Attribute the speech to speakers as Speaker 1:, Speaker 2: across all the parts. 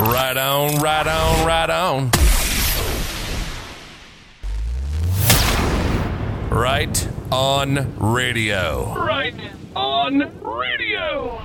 Speaker 1: Right on, right on, right on. Right on radio.
Speaker 2: Right on radio.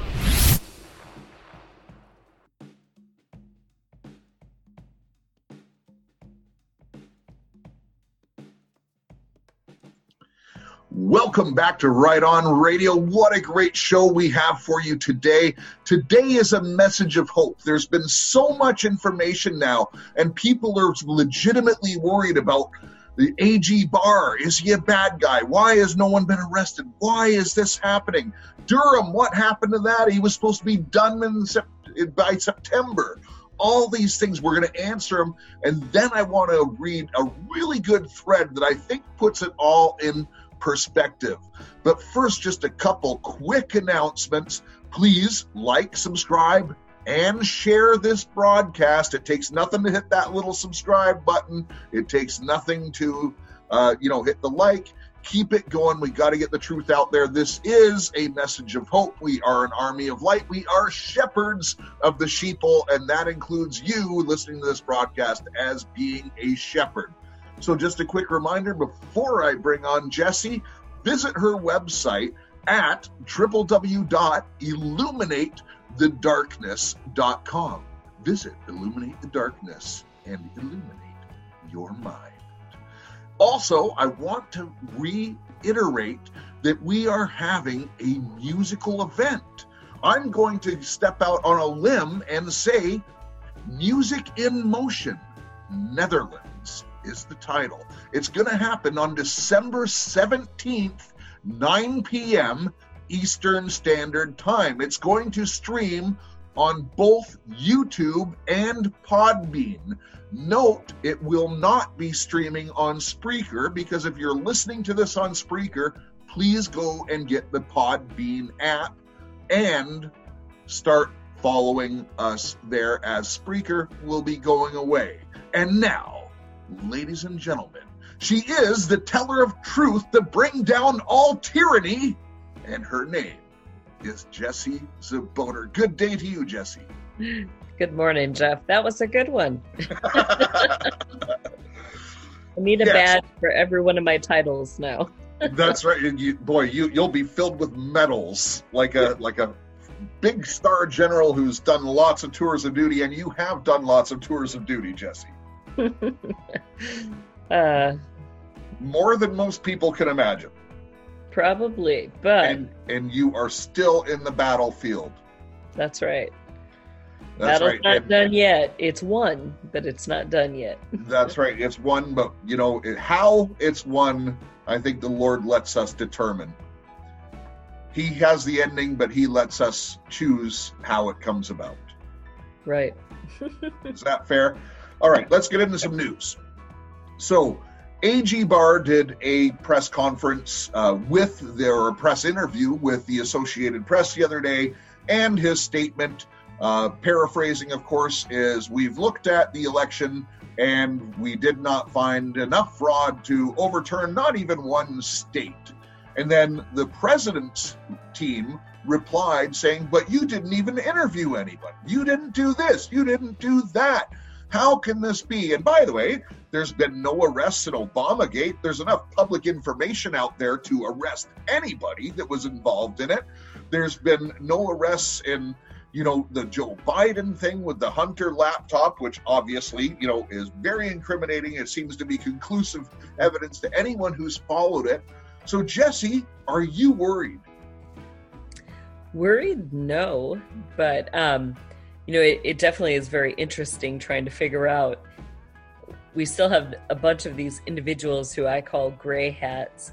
Speaker 3: Welcome back to Right On Radio. What a great show we have for you today. Today is a message of hope. There's been so much information now, and people are legitimately worried about the AG Barr. Is he a bad guy? Why has no one been arrested? Why is this happening? Durham, what happened to that? He was supposed to be done in, by September all these things. We're going to answer them. And then I want to read a really good thread that I think puts it all in perspective. But first, just a couple quick announcements. Please like, subscribe, and share this broadcast. It takes nothing to hit that little subscribe button. It takes nothing to, uh, you know, hit the like. Keep it going. We got to get the truth out there. This is a message of hope. We are an army of light. We are shepherds of the sheeple, and that includes you listening to this broadcast as being a shepherd. So, just a quick reminder before I bring on Jessie, visit her website at www.illuminatethedarkness.com. Visit Illuminate the Darkness and illuminate your mind. Also, I want to reiterate that we are having a musical event. I'm going to step out on a limb and say Music in Motion, Netherlands is the title. It's going to happen on December 17th, 9 p.m. Eastern Standard Time. It's going to stream on both YouTube and Podbean. Note it will not be streaming on Spreaker because if you're listening to this on Spreaker, please go and get the Podbean app and start following us there as Spreaker will be going away. And now, ladies and gentlemen. She is the teller of truth to bring down all tyranny, and her name is Jesse Czebotar. Good day to you, Jesse.
Speaker 4: Good morning, Jeff. That was a good one. I need a yes. badge for every one of my titles now.
Speaker 3: That's right. You, boy, you you'll be filled with medals like a like a big star general who's done lots of tours of duty, and you have done lots of tours of duty, Jessie.
Speaker 4: uh,
Speaker 3: More than most people can imagine.
Speaker 4: Probably, but
Speaker 3: and, and you are still in the battlefield.
Speaker 4: That's right.
Speaker 3: That's
Speaker 4: Battle's
Speaker 3: right.
Speaker 4: not
Speaker 3: And-
Speaker 4: done yet. It's won, but it's not done yet.
Speaker 3: That's right. It's one, but you know it, how it's won. I think the Lord lets us determine. He has the ending, but He lets us choose how it comes about.
Speaker 4: Right.
Speaker 3: Is that fair? All right, let's get into some news. So, AG Barr did a press conference uh, with their press interview with the Associated Press the other day, and his statement, uh, paraphrasing, of course, is We've looked at the election and we did not find enough fraud to overturn not even one state. And then the president's team replied saying, But you didn't even interview anybody. You didn't do this. You didn't do that. How can this be? And by the way, there's been no arrests in Obamagate. There's enough public information out there to arrest anybody that was involved in it. There's been no arrests in, you know, the Joe Biden thing with the Hunter laptop, which obviously, you know, is very incriminating. It seems to be conclusive evidence to anyone who's followed it. So, Jesse, are you worried?
Speaker 4: Worried? No, but um, you know, it, it definitely is very interesting trying to figure out. We still have a bunch of these individuals who I call gray hats.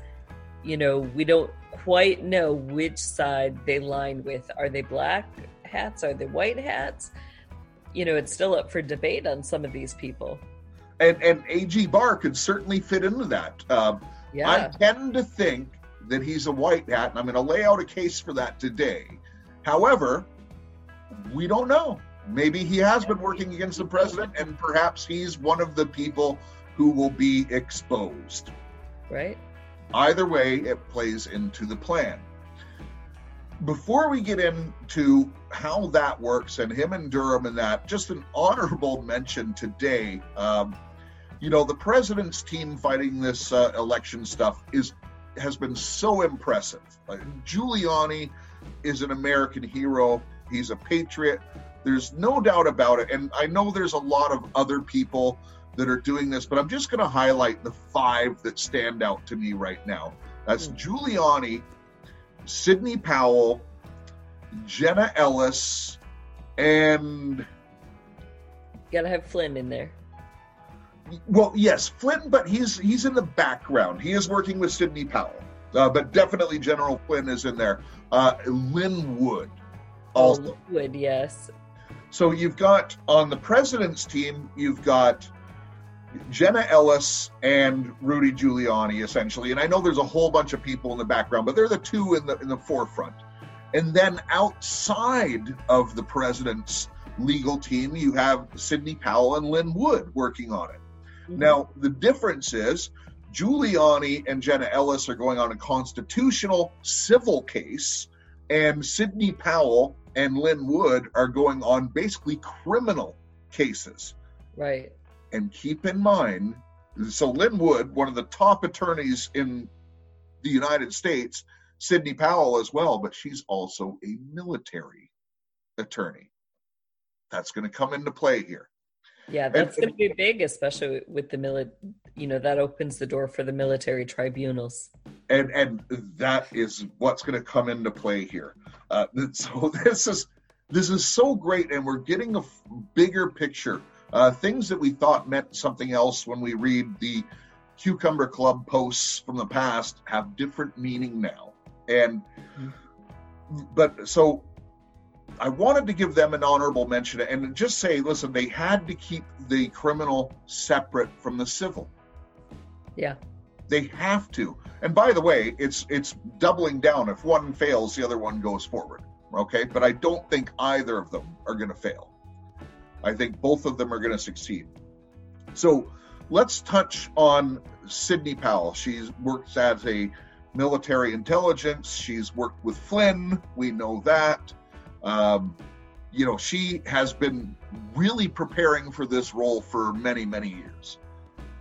Speaker 4: You know, we don't quite know which side they line with. Are they black hats? Are they white hats? You know, it's still up for debate on some of these people.
Speaker 3: And and AG Barr could certainly fit into that. Uh,
Speaker 4: Yeah.
Speaker 3: I tend to think that he's a white hat, and I'm going to lay out a case for that today. However, we don't know. Maybe he has been working against the president, and perhaps he's one of the people who will be exposed.
Speaker 4: right?
Speaker 3: Either way, it plays into the plan. before we get into how that works and him and Durham and that, just an honorable mention today. Um, you know, the president's team fighting this uh, election stuff is has been so impressive. Giuliani is an American hero. He's a patriot. There's no doubt about it. And I know there's a lot of other people that are doing this, but I'm just going to highlight the five that stand out to me right now. That's mm. Giuliani, Sidney Powell, Jenna Ellis, and.
Speaker 4: Gotta have Flynn in there.
Speaker 3: Well, yes, Flynn, but he's he's in the background. He is working with Sidney Powell, uh, but definitely General Flynn is in there. Uh, Lin Wood,
Speaker 4: also. Oh, yes.
Speaker 3: So you've got on the president's team, you've got Jenna Ellis and Rudy Giuliani, essentially. And I know there's a whole bunch of people in the background, but they're the two in the in the forefront. And then outside of the president's legal team, you have Sidney Powell and Lin Wood working on it. Mm-hmm. Now, the difference is Giuliani and Jenna Ellis are going on a constitutional civil case, and Sidney Powell and Lin Wood are going on basically criminal cases.
Speaker 4: Right.
Speaker 3: And keep in mind, so Lin Wood, one of the top attorneys in the United States, Sidney Powell as well, but she's also a military attorney. That's going to come into play here.
Speaker 4: Yeah, that's going to be big, especially with the military. You know, that opens the door for the military tribunals.
Speaker 3: And and that is what's going to come into play here. Uh, so this is this is so great, and we're getting a f- bigger picture. Uh, things that we thought meant something else when we read the Cucumber Club posts from the past have different meaning now. And mm-hmm. but so I wanted to give them an honorable mention and just say, listen, they had to keep the criminal separate from the civil.
Speaker 4: Yeah.
Speaker 3: They have to. And by the way, it's it's doubling down. If one fails, the other one goes forward. Okay, but I don't think either of them are going to fail. I think both of them are going to succeed. So let's touch on Sidney Powell. She works as a military intelligence. She's worked with Flynn. We know that. Um, you know, she has been really preparing for this role for many, many years.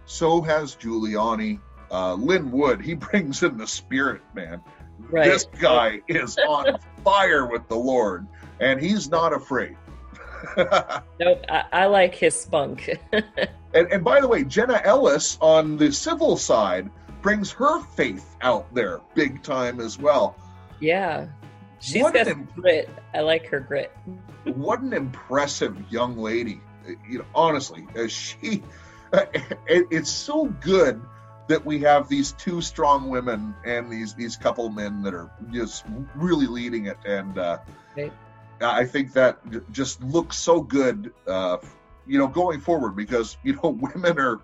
Speaker 3: So has Giuliani. Uh, Lin Wood, he brings in the spirit, man. Right. This guy is on fire with the Lord, and he's not afraid.
Speaker 4: nope, I, I, like his spunk.
Speaker 3: and, and by the way, Jenna Ellis on the civil side brings her faith out there big time as well.
Speaker 4: Yeah. She's what got grit. I like her grit.
Speaker 3: what an impressive young lady. You know, honestly, she. It, it's so good that we have these two strong women and these these couple men that are just really leading it, and uh, okay. I think that just looks so good. Uh, you know, going forward because you know women are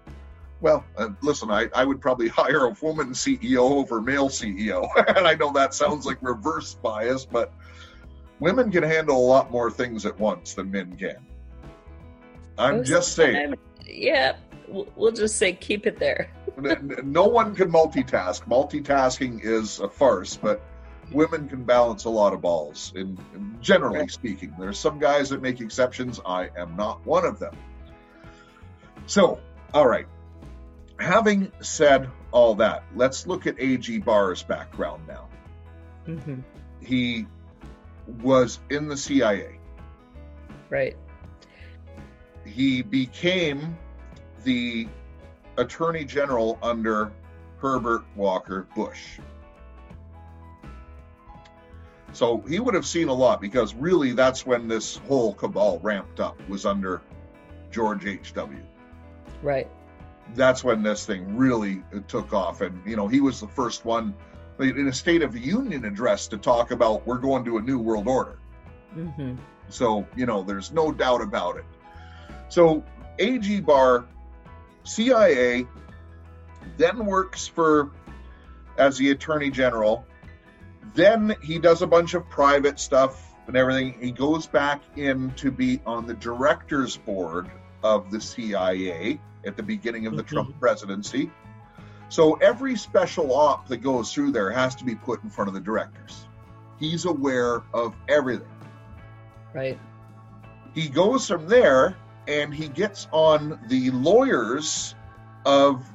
Speaker 3: well, uh, listen, I, I would probably hire a woman CEO over male CEO. and I know that sounds like reverse bias, but women can handle a lot more things at once than men can. I'm Most just saying.
Speaker 4: yeah, we'll just say keep it there.
Speaker 3: No one can multitask. Multitasking is a farce, but women can balance a lot of balls, in, in generally right. speaking. There's some guys that make exceptions. I am not one of them. So, all right having said all that, let's look at A.G. Barr's background now. Mm-hmm. He was in the CIA.
Speaker 4: Right.
Speaker 3: He became the Attorney General under Herbert Walker Bush. So he would have seen a lot because really that's when this whole cabal ramped up was under George H.W.
Speaker 4: Right
Speaker 3: that's when this thing really took off. And, you know, he was the first one in a State of the Union address to talk about we're going to a new world order. Mm-hmm. So, you know, there's no doubt about it. So, A.G. Barr, CIA, then works for as the Attorney General. Then he does a bunch of private stuff and everything. He goes back in to be on the directors board of the CIA at the beginning of the mm-hmm. Trump presidency. So every special op that goes through there has to be put in front of the directors. He's aware of everything.
Speaker 4: Right.
Speaker 3: He goes from there and he gets on the lawyers of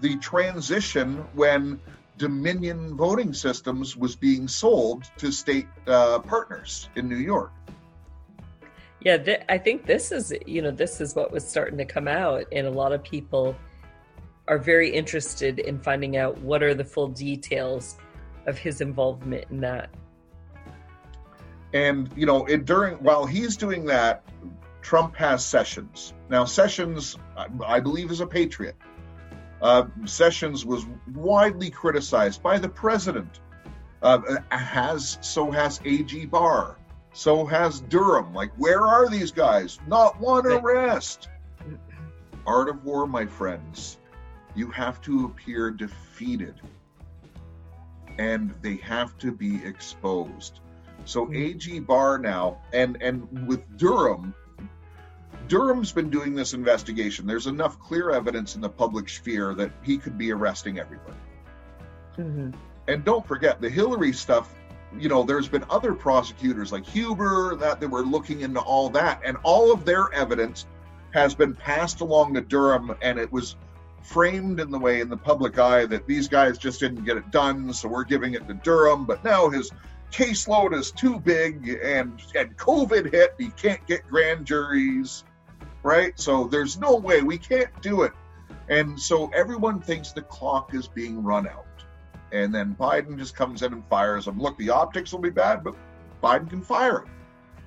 Speaker 3: the transition when Dominion voting systems was being sold to state uh, partners in New York.
Speaker 4: Yeah, th- I think this is, you know, this is what was starting to come out, and a lot of people are very interested in finding out what are the full details of his involvement in that.
Speaker 3: And you know, it, during while he's doing that, Trump has Sessions. Now, Sessions, I, believe, is a patriot. Uh, Sessions was widely criticized by the president. Uh, has so has AG Barr. So has Durham. Like, where are these guys? Not one arrest. Art of war, my friends. You have to appear defeated, and they have to be exposed. So AG Barr now, and and with Durham, Durham's been doing this investigation. There's enough clear evidence in the public sphere that he could be arresting everybody.
Speaker 4: Mm-hmm.
Speaker 3: And don't forget the Hillary stuff. You know, there's been other prosecutors like Huber that they were looking into all that, and all of their evidence has been passed along to Durham, and it was framed in the way in the public eye that these guys just didn't get it done, so we're giving it to Durham. But now his caseload is too big, and and COVID hit, he can't get grand juries right? So there's no way we can't do it. And so everyone thinks the clock is being run out. And then Biden just comes in and fires him. Look, the optics will be bad, but Biden can fire him.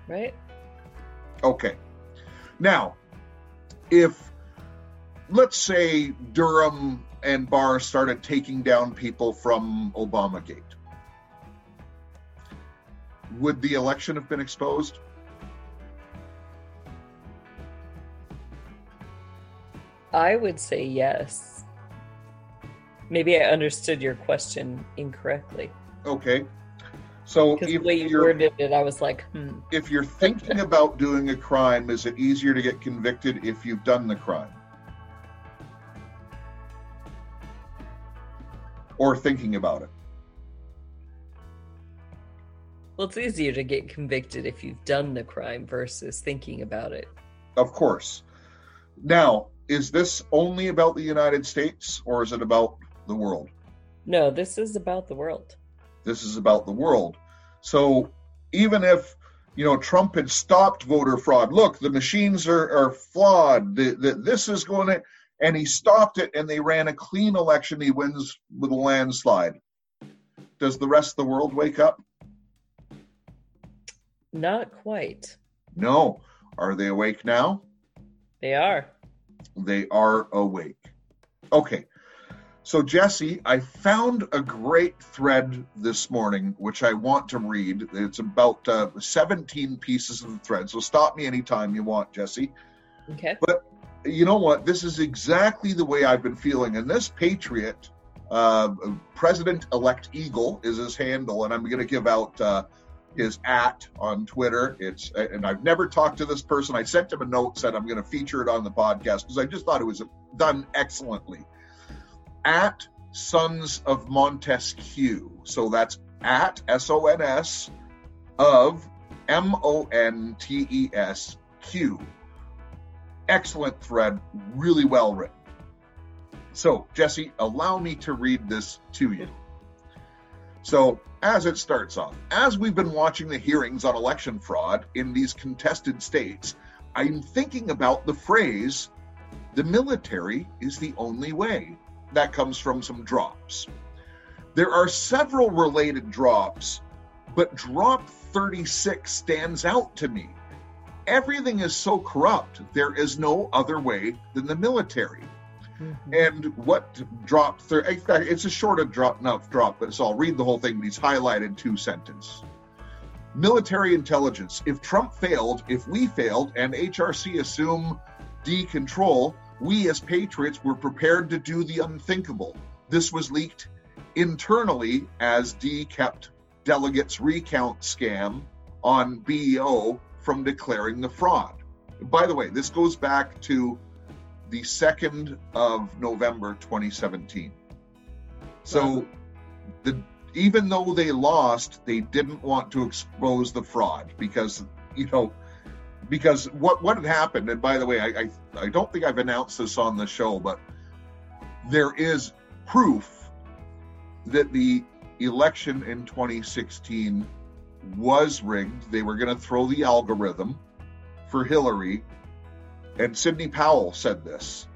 Speaker 4: Right?
Speaker 3: Okay. Now, if let's say Durham and Barr started taking down people from Obamagate, would the election have been exposed?
Speaker 4: I would say yes. Maybe I understood your question incorrectly.
Speaker 3: Okay. So
Speaker 4: Because the
Speaker 3: if
Speaker 4: way you worded it, I was like, hmm.
Speaker 3: if you're thinking about doing a crime, is it easier to get convicted if you've done the crime? Or thinking about it?
Speaker 4: Well, it's easier to get convicted if you've done the crime versus thinking about it.
Speaker 3: Of course. Now, is this only about the United States or is it about the world?
Speaker 4: No, this is about the world.
Speaker 3: This is about the world. So even if you know Trump had stopped voter fraud, look, the machines are, are flawed. The, the, this is going to, and he stopped it, and they ran a clean election. He wins with a landslide. Does the rest of the world wake up?
Speaker 4: Not quite.
Speaker 3: No. Are they awake now?
Speaker 4: They are.
Speaker 3: They are awake. Okay. So, Jesse, I found a great thread this morning, which I want to read. It's about uh, 17 pieces of the thread. So, stop me anytime you want, Jesse.
Speaker 4: Okay.
Speaker 3: But you know what? This is exactly the way I've been feeling. And this Patriot, uh, President elect Eagle is his handle. And I'm going to give out uh, his at on Twitter. It's and I've never talked to this person. I sent him a note said I'm going to feature it on the podcast because I just thought it was done excellently. At Sons of Montesquieu. So that's at S O N S of M O N T E S Q. Excellent thread, really well written. So, Jesse, allow me to read this to you. So, as it starts off, as we've been watching the hearings on election fraud in these contested states, I'm thinking about the phrase, the military is the only way. That comes from some drops. There are several related drops, but drop 36 stands out to me. Everything is so corrupt, there is no other way than the military.
Speaker 4: Mm-hmm.
Speaker 3: And what drop? Thir- in fact, it's a shorter drop, not drop, but so I'll read the whole thing. But he's highlighted two sentences. Military intelligence. If Trump failed, if we failed, and HRC assume D control, we as patriots were prepared to do the unthinkable. This was leaked internally as D kept delegates recount scam on BEO from declaring the fraud. By the way, this goes back to the 2nd of November 2017. So the even though they lost, they didn't want to expose the fraud because you know because what what had happened. And by the way, I I, I don't think I've announced this on the show, but there is proof that the election in 2016 was rigged. They were going to throw the algorithm for Hillary, and Sidney Powell said this.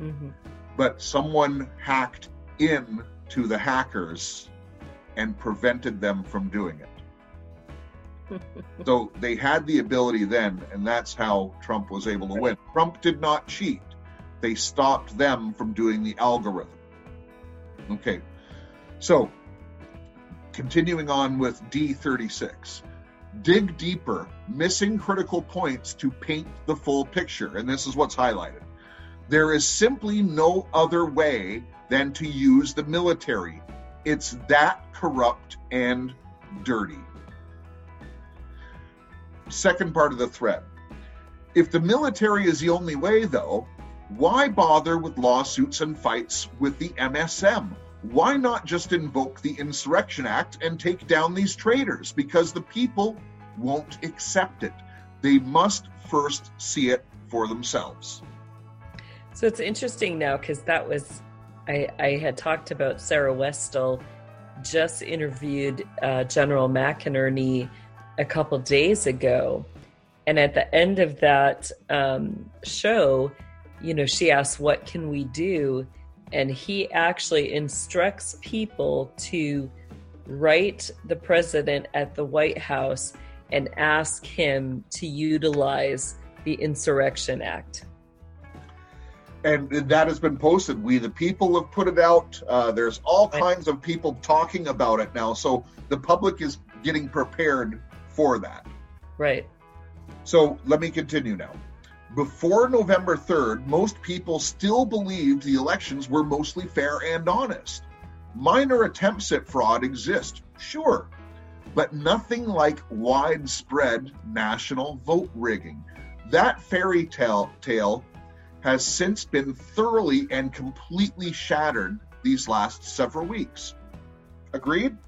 Speaker 4: Mm-hmm.
Speaker 3: But someone hacked in to the hackers and prevented them from doing it. so they had the ability then, and that's how Trump was able to win. Trump did not cheat. They stopped them from doing the algorithm. Okay, so continuing on with D36. Dig deeper, missing critical points to paint the full picture. And this is what's highlighted. There is simply no other way than to use the military. It's that corrupt and dirty. Second part of the thread. If the military is the only way, though, why bother with lawsuits and fights with the MSM? Why not just invoke the Insurrection Act and take down these traitors? Because the people won't accept it. They must first see it for themselves.
Speaker 4: So it's interesting now because that was, I, I had talked about Sarah Westall just interviewed uh, General McInerney a couple days ago. And at the end of that um, show, you know, she asked, What can we do? And he actually instructs people to write the president at the White House and ask him to utilize the Insurrection Act
Speaker 3: and that has been posted. We, the people, have put it out. Uh, there's all kinds of people talking about it now, so the public is getting prepared for that.
Speaker 4: Right.
Speaker 3: So let me continue now. Before November 3rd, most people still believed the elections were mostly fair and honest. Minor attempts at fraud exist, sure, but nothing like widespread national vote rigging. That fairy tale, tale has since been thoroughly and completely shattered these last several weeks. Agreed?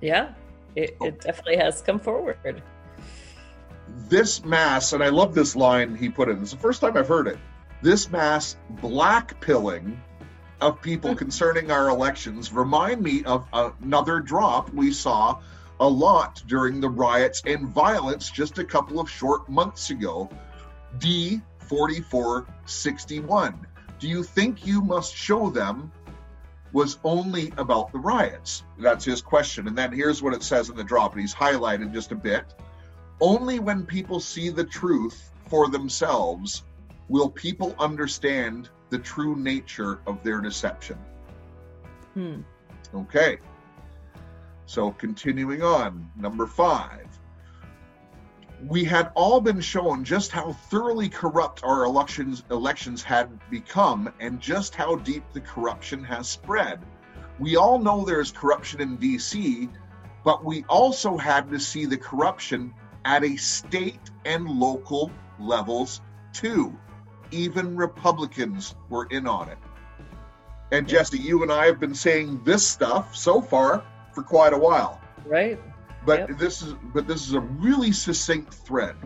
Speaker 4: Yeah, it, it oh. definitely has come forward.
Speaker 3: This mass, and I love this line he put in, it's the first time I've heard it. This mass blackpilling of people hmm. concerning our elections remind me of another drop we saw a lot during the riots and violence just a couple of short months ago. D 4461. Do you think you must show them was only about the riots? That's his question. And then here's what it says in the drop, and he's highlighted just a bit. Only when people see the truth for themselves will people understand the true nature of their deception.
Speaker 4: Hmm.
Speaker 3: Okay. So continuing on, number five we had all been shown just how thoroughly corrupt our elections elections had become and just how deep the corruption has spread. We all know there's corruption in DC, but we also had to see the corruption at a state and local levels too. Even Republicans were in on it. And Jesse, you and I have been saying this stuff so far for quite a while.
Speaker 4: Right.
Speaker 3: But yep. this is but this is a really succinct thread.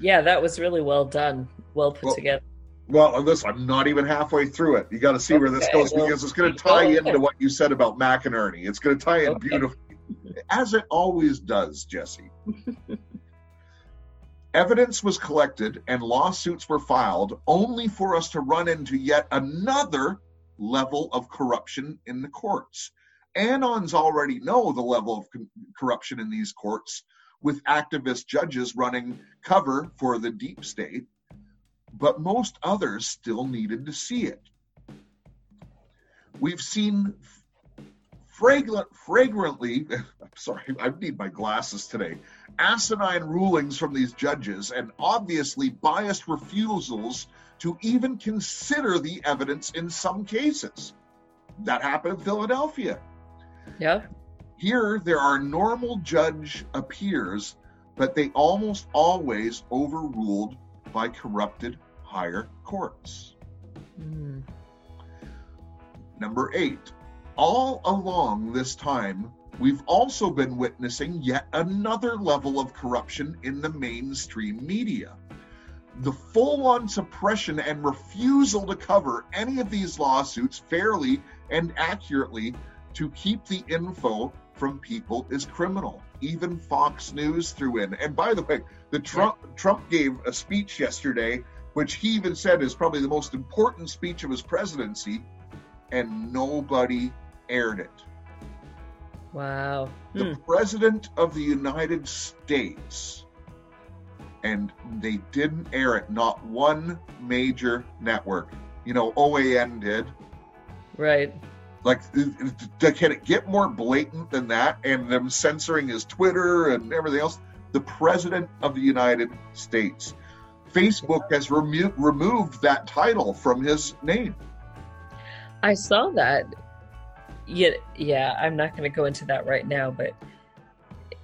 Speaker 4: Yeah, that was really well done, well put
Speaker 3: well,
Speaker 4: together.
Speaker 3: Well, listen, I'm not even halfway through it. You got to see okay, where this goes well, because it's going to tie into what you said about McInerney. It's going to tie in okay. beautifully, as it always does, Jesse. Evidence was collected and lawsuits were filed only for us to run into yet another level of corruption in the courts. Anons already know the level of corruption in these courts with activist judges running cover for the deep state, but most others still needed to see it. We've seen fragrant, fragrantly, I'm sorry, I need my glasses today, asinine rulings from these judges and obviously biased refusals to even consider the evidence in some cases. That happened in Philadelphia.
Speaker 4: Yeah.
Speaker 3: Here, there are normal judge appears, but they almost always overruled by corrupted higher courts.
Speaker 4: Mm.
Speaker 3: Number eight, all along this time, we've also been witnessing yet another level of corruption in the mainstream media. The full on suppression and refusal to cover any of these lawsuits fairly and accurately to keep the info from people is criminal. Even Fox News threw in. And by the way, the Trump Trump gave a speech yesterday, which he even said is probably the most important speech of his presidency, and nobody aired it.
Speaker 4: Wow.
Speaker 3: The
Speaker 4: Hmm.
Speaker 3: president of the United States, and they didn't air it. Not one major network. You know, OAN did.
Speaker 4: Right.
Speaker 3: Like, can it get more blatant than that? And them censoring his Twitter and everything else. The president of the United States. Facebook has remo- removed that title from his name.
Speaker 4: I saw that. Yeah, yeah. I'm not going to go into that right now, but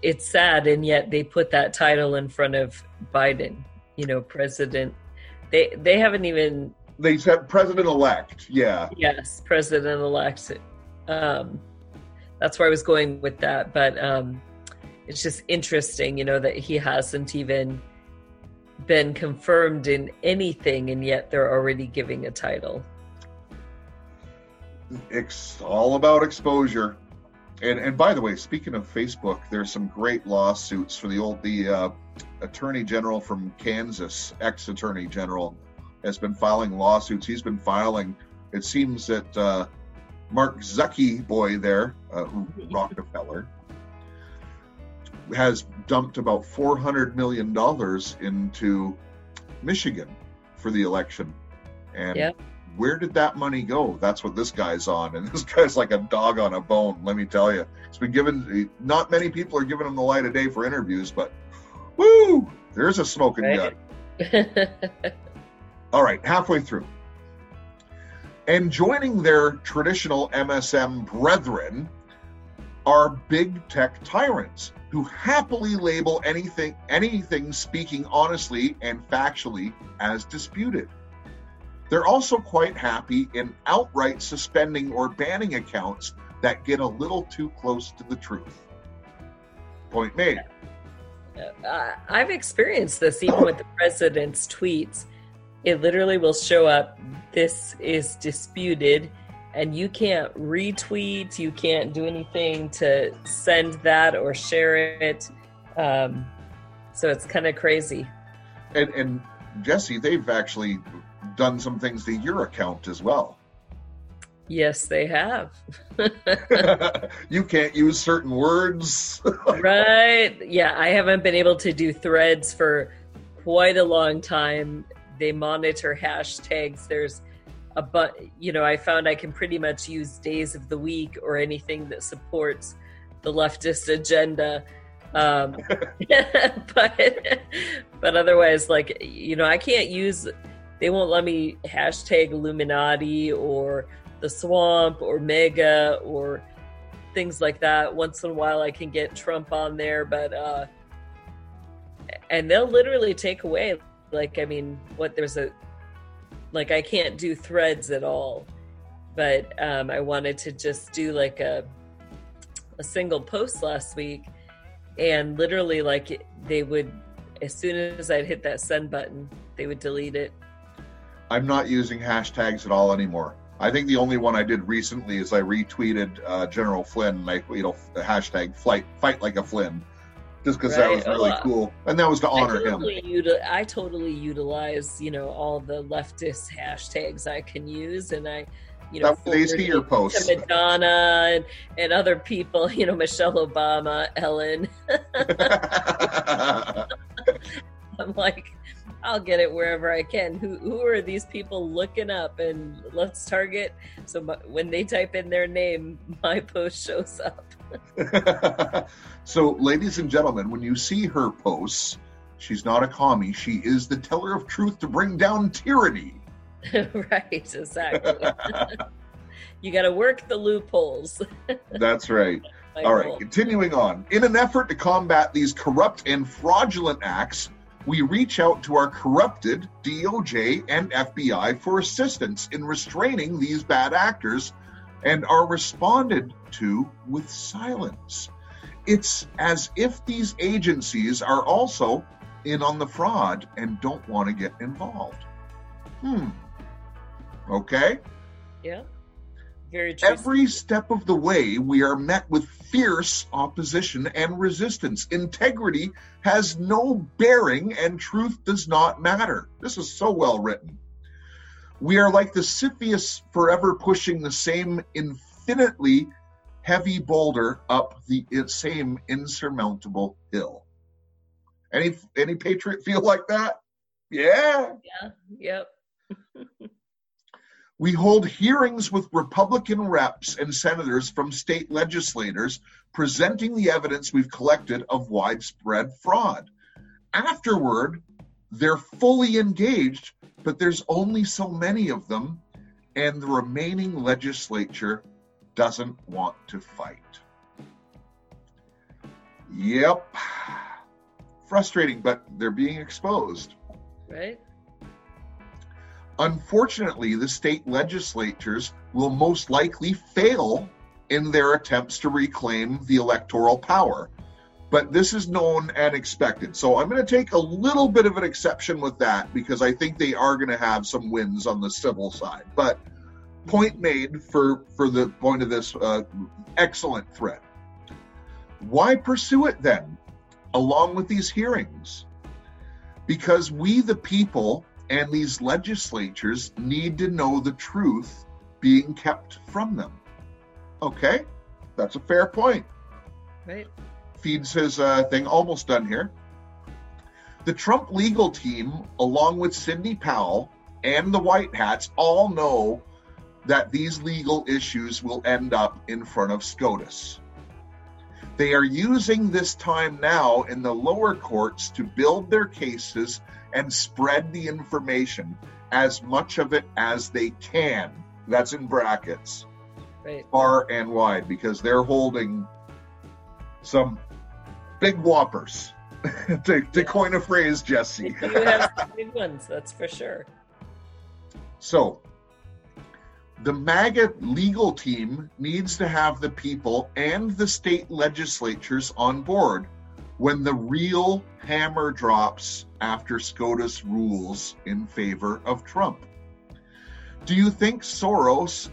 Speaker 4: it's sad, and yet they put that title in front of Biden. You know, president. They they haven't even
Speaker 3: They said president elect. Yeah.
Speaker 4: yes, president elect. Um, that's where I was going with that, but um, it's just interesting, you know, that he hasn't even been confirmed in anything, and yet they're already giving a title.
Speaker 3: It's all about exposure. And and by the way, speaking of Facebook, there's some great lawsuits for the old the uh, attorney general from Kansas, ex attorney general, has been filing lawsuits. He's been filing. It seems that uh, Mark Zucky boy there, uh, Rockefeller, has dumped about four hundred million dollars into Michigan for the election, and. Where did that money go? That's what this guy's on, and this guy's like a dog on a bone. Let me tell you, it's been given. Not many people are giving him the light of day for interviews, but woo, there's a smoking
Speaker 4: Right.
Speaker 3: gun. All right, halfway through. And joining their traditional MSM brethren are big tech tyrants who happily label anything anything speaking honestly and factually as disputed. They're also quite happy in outright suspending or banning accounts that get a little too close to the truth. Point made.
Speaker 4: Uh, I've experienced this even with the president's tweets. It literally will show up, this is disputed, and you can't retweet, you can't do anything to send that or share it. Um, so it's kind of crazy.
Speaker 3: And, and Jesse, they've actually done some things to your account as well.
Speaker 4: Yes, they have.
Speaker 3: you can't use certain words.
Speaker 4: right. Yeah, I haven't been able to do threads for quite a long time. They monitor hashtags. There's a but you know, I found I can pretty much use days of the week or anything that supports the leftist agenda. Um, but but otherwise, like you know, I can't use. They won't let me hashtag Illuminati or the Swamp or MAGA or things like that. Once in a while, I can get Trump on there, but uh, and they'll literally take away. Like, I mean, what there's a like I can't do threads at all, but um, I wanted to just do like a a single post last week, and literally like they would as soon as I'd hit that send button, they would delete it.
Speaker 3: I'm not using hashtags at all anymore. I think the only one I did recently is I retweeted uh, General Flynn, like you know, the hashtag "fight fight like a Flynn," just because that was really cool, and that was to honor
Speaker 4: I
Speaker 3: him.
Speaker 4: totally, uti- I totally utilize, you know, all the leftist hashtags I can use, and I, you know,
Speaker 3: they see your posts.
Speaker 4: to Madonna and, and other people, you know, Michelle Obama, Ellen. I'm like, I'll get it wherever I can. Who who are these people looking up? And let's target. So my, when they type in their name, my post shows up.
Speaker 3: so, ladies and gentlemen, when you see her posts, she's not a commie. She is the teller of truth to bring down tyranny.
Speaker 4: right, exactly. you got to work the loopholes.
Speaker 3: That's right. All right, continuing on. In an effort to combat these corrupt and fraudulent acts, we reach out to our corrupted DOJ and FBI for assistance in restraining these bad actors and are responded to with silence. It's as if these agencies are also in on the fraud and don't want to get involved. Hmm. Okay.
Speaker 4: Yeah. Very true.
Speaker 3: Every step of the way, we are met with fierce opposition and resistance. Integrity has no bearing and truth does not matter. This is so well written. We are like the Sisyphus forever pushing the same infinitely heavy boulder up the same insurmountable hill. Any any patriot feel like that? Yeah.
Speaker 4: Yeah. Yep.
Speaker 3: we hold hearings with Republican reps and senators from state legislators presenting the evidence we've collected of widespread fraud. Afterward, they're fully engaged, but there's only so many of them, and the remaining legislature doesn't want to fight. Yep. Frustrating, but they're being exposed.
Speaker 4: Right.
Speaker 3: Unfortunately, the state legislatures will most likely fail in their attempts to reclaim the electoral power. But this is known and expected. So I'm going to take a little bit of an exception with that because I think they are going to have some wins on the civil side. But point made for for the point of this uh, excellent thread. Why pursue it then, along with these hearings? Because we, the people, and these legislatures need to know the truth being kept from them. Okay, that's a fair point.
Speaker 4: Right.
Speaker 3: Feeds his uh, thing almost done here. The Trump legal team, along with Sidney Powell and the White Hats, all know that these legal issues will end up in front of SCOTUS. They are using this time now in the lower courts to build their cases and spread the information as much of it as they can. That's in brackets,
Speaker 4: Right.
Speaker 3: far and wide, because they're holding some big whoppers. to, to coin a phrase, Jesse.
Speaker 4: You have big ones, that's for sure.
Speaker 3: So, the MAGA legal team needs to have the people and the state legislatures on board when the real hammer drops after SCOTUS rules in favor of Trump. Do you think Soros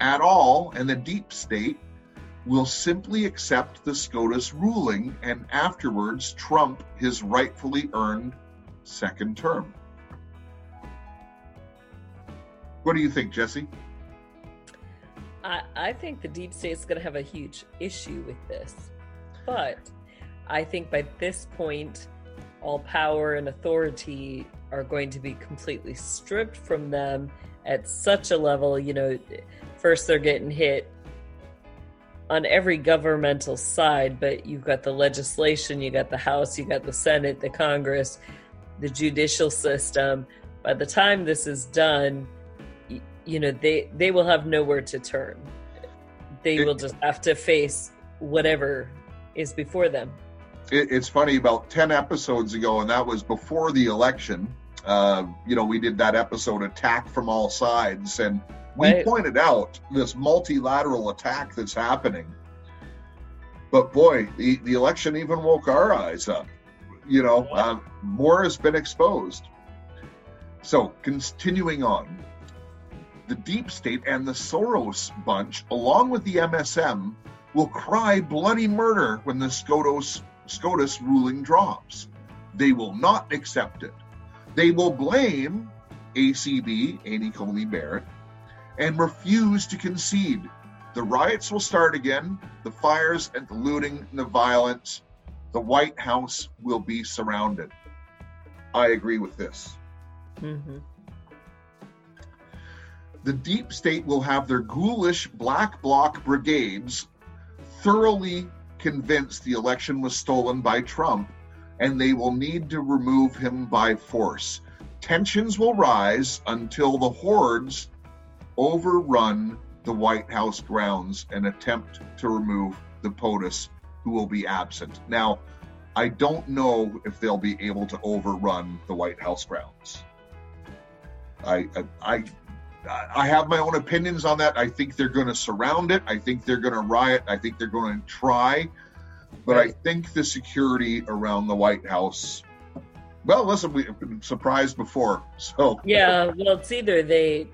Speaker 3: at all and the deep state will simply accept the SCOTUS ruling and afterwards trump his rightfully earned second term? What do you think, Jesse?
Speaker 4: I, I think the deep state's going to have a huge issue with this. But I think by this point, all power and authority are going to be completely stripped from them at such a level. You know, first they're getting hit on every governmental side, but you've got the legislation, you got the House, you got the Senate, the Congress, the judicial system. By the time this is done, you know they they will have nowhere to turn. They will just have to face whatever is before them.
Speaker 3: It, it's funny about 10 episodes ago and that was before the election uh, you know we did that episode attack from all sides and we
Speaker 4: Right.
Speaker 3: pointed out this multilateral attack that's happening. But boy the, the election even woke our eyes up you know uh, more has been exposed. So continuing on the deep state and the soros bunch along with the msm will cry bloody murder when the SCOTUS, SCOTUS ruling drops. They will not accept it. They will blame ACB, Amy Coney Barrett, and refuse to concede. The riots will start again, the fires and the looting and the violence. The White House will be surrounded. I agree with this.
Speaker 4: hmm
Speaker 3: the deep state will have their ghoulish black bloc brigades thoroughly convinced the election was stolen by Trump and they will need to remove him by force. Tensions will rise until the hordes overrun the White House grounds and attempt to remove the POTUS, who will be absent. Now, I don't know if they'll be able to overrun the White House grounds. I, I, I I have my own opinions on that. I think they're going to surround it. I think they're going to riot. I think they're going to try. But I think the security around the White House. Well, listen, we've been surprised before, so
Speaker 4: Yeah, well, it's either they,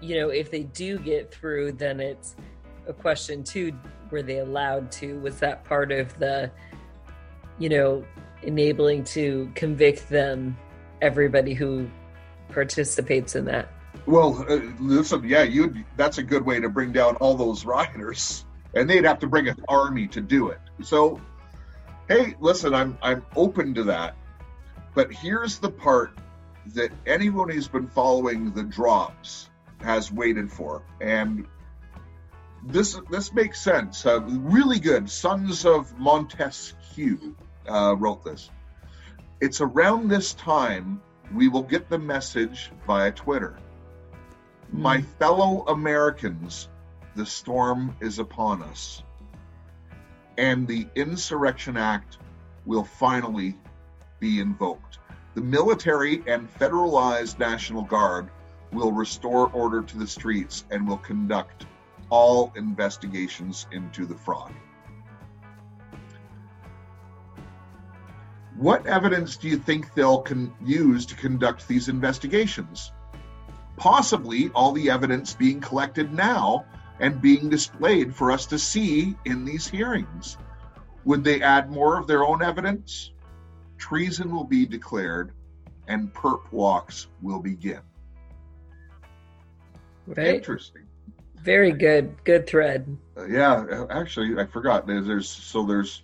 Speaker 4: you know, if they do get through, then it's a question too: were they allowed to? Was that part of the, you know, enabling to convict them? Everybody who participates in that.
Speaker 3: Well, uh, listen, yeah, you. That's a good way to bring down all those rioters, and they'd have to bring an army to do it. So, hey, listen, I'm I'm open to that, but here's the part that anyone who's been following the drops has waited for, and this this makes sense. Uh, really good. Sons of Montesquieu uh, wrote this. It's around this time we will get the message via Twitter. My hmm. fellow Americans, the storm is upon us. And the Insurrection Act will finally be invoked. The military and federalized National Guard will restore order to the streets and will conduct all investigations into the fraud. What evidence do you think they'll con- use to conduct these investigations? Possibly all the evidence being collected now and being displayed for us to see in these hearings. Would they add more of their own evidence? Treason will be declared and perp walks will begin.
Speaker 4: Right.
Speaker 3: Interesting.
Speaker 4: Very good. Good thread.
Speaker 3: Uh, yeah, actually, I forgot. There's, there's so there's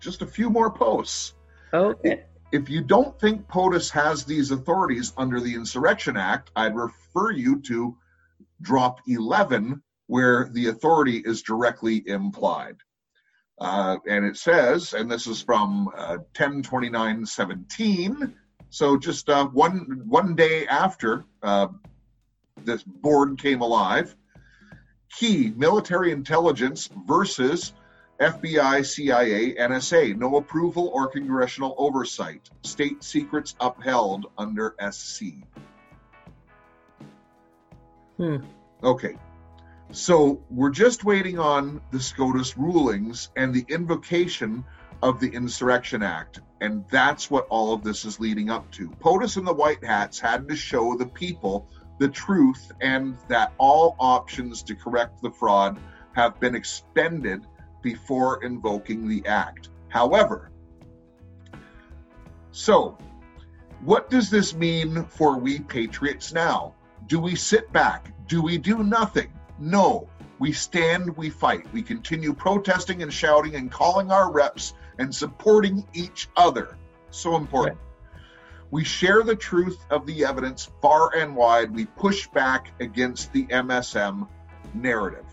Speaker 3: just a few more posts.
Speaker 4: Okay.
Speaker 3: If you don't think POTUS has these authorities under the Insurrection Act, I'd refer you to drop 11, where the authority is directly implied. Uh, and it says, and this is from uh, 102917, so just uh, one one day after uh, this board came alive, key military intelligence versus FBI, CIA, NSA, no approval or congressional oversight. State secrets upheld under SC.
Speaker 4: Hmm.
Speaker 3: Okay. So we're just waiting on the SCOTUS rulings and the invocation of the Insurrection Act. And that's what all of this is leading up to. POTUS and the White Hats had to show the people the truth and that all options to correct the fraud have been expended before invoking the act. However, so what does this mean for we patriots now? Do we sit back? Do we do nothing? No. We stand, we fight. We continue protesting and shouting and calling our reps and supporting each other. So important. We share the truth of the evidence far and wide. We push back against the MSM narrative.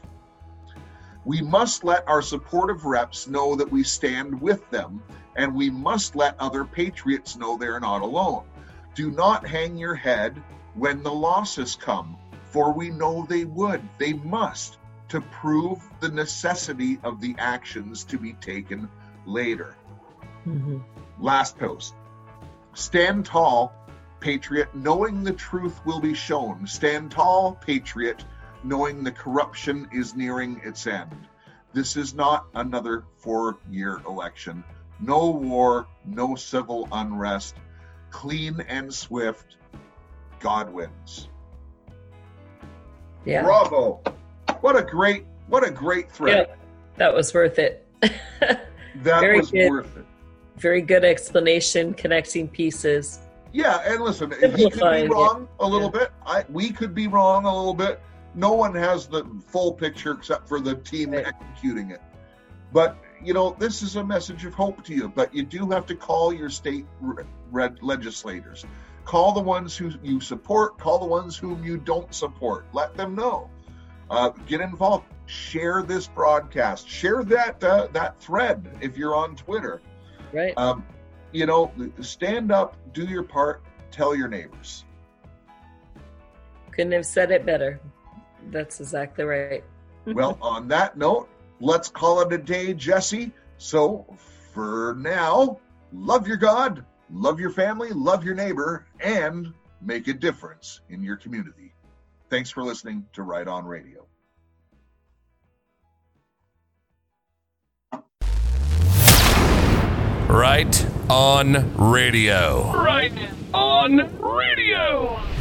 Speaker 3: We must let our supportive reps know that we stand with them, and we must let other patriots know they're not alone. Do not hang your head when the losses come, for we know they would, they must, to prove the necessity of the actions to be taken later.
Speaker 4: Mm-hmm.
Speaker 3: Last post. Stand tall, patriot, knowing the truth will be shown. Stand tall, patriot, knowing the corruption is nearing its end. This is not another four year election. No war, no civil unrest. Clean and swift, God wins.
Speaker 4: Yeah.
Speaker 3: Bravo. What a great, what a great thread.
Speaker 4: That was worth it.
Speaker 3: That
Speaker 4: Very
Speaker 3: was
Speaker 4: good.
Speaker 3: worth it.
Speaker 4: Very good explanation, connecting pieces.
Speaker 3: Yeah, and listen, he could be wrong a little bit. I we could be wrong a little bit. No one has the full picture except for the team
Speaker 4: Right.
Speaker 3: executing it. But you know, this is a message of hope to you. But you do have to call your state re- red legislators. Call the ones who you support. Call the ones whom you don't support. Let them know. Uh, get involved. Share this broadcast. Share that uh, that thread if you're on Twitter.
Speaker 4: Right.
Speaker 3: Um, you know, stand up, do your part, tell your neighbors.
Speaker 4: Couldn't have said it better. That's exactly right.
Speaker 3: well, on that note, let's call it a day, Jesse. So for now, love your God, love your family, love your neighbor, and make a difference in your community. Thanks for listening to Right On Radio.
Speaker 1: Right on radio.
Speaker 2: Right on radio.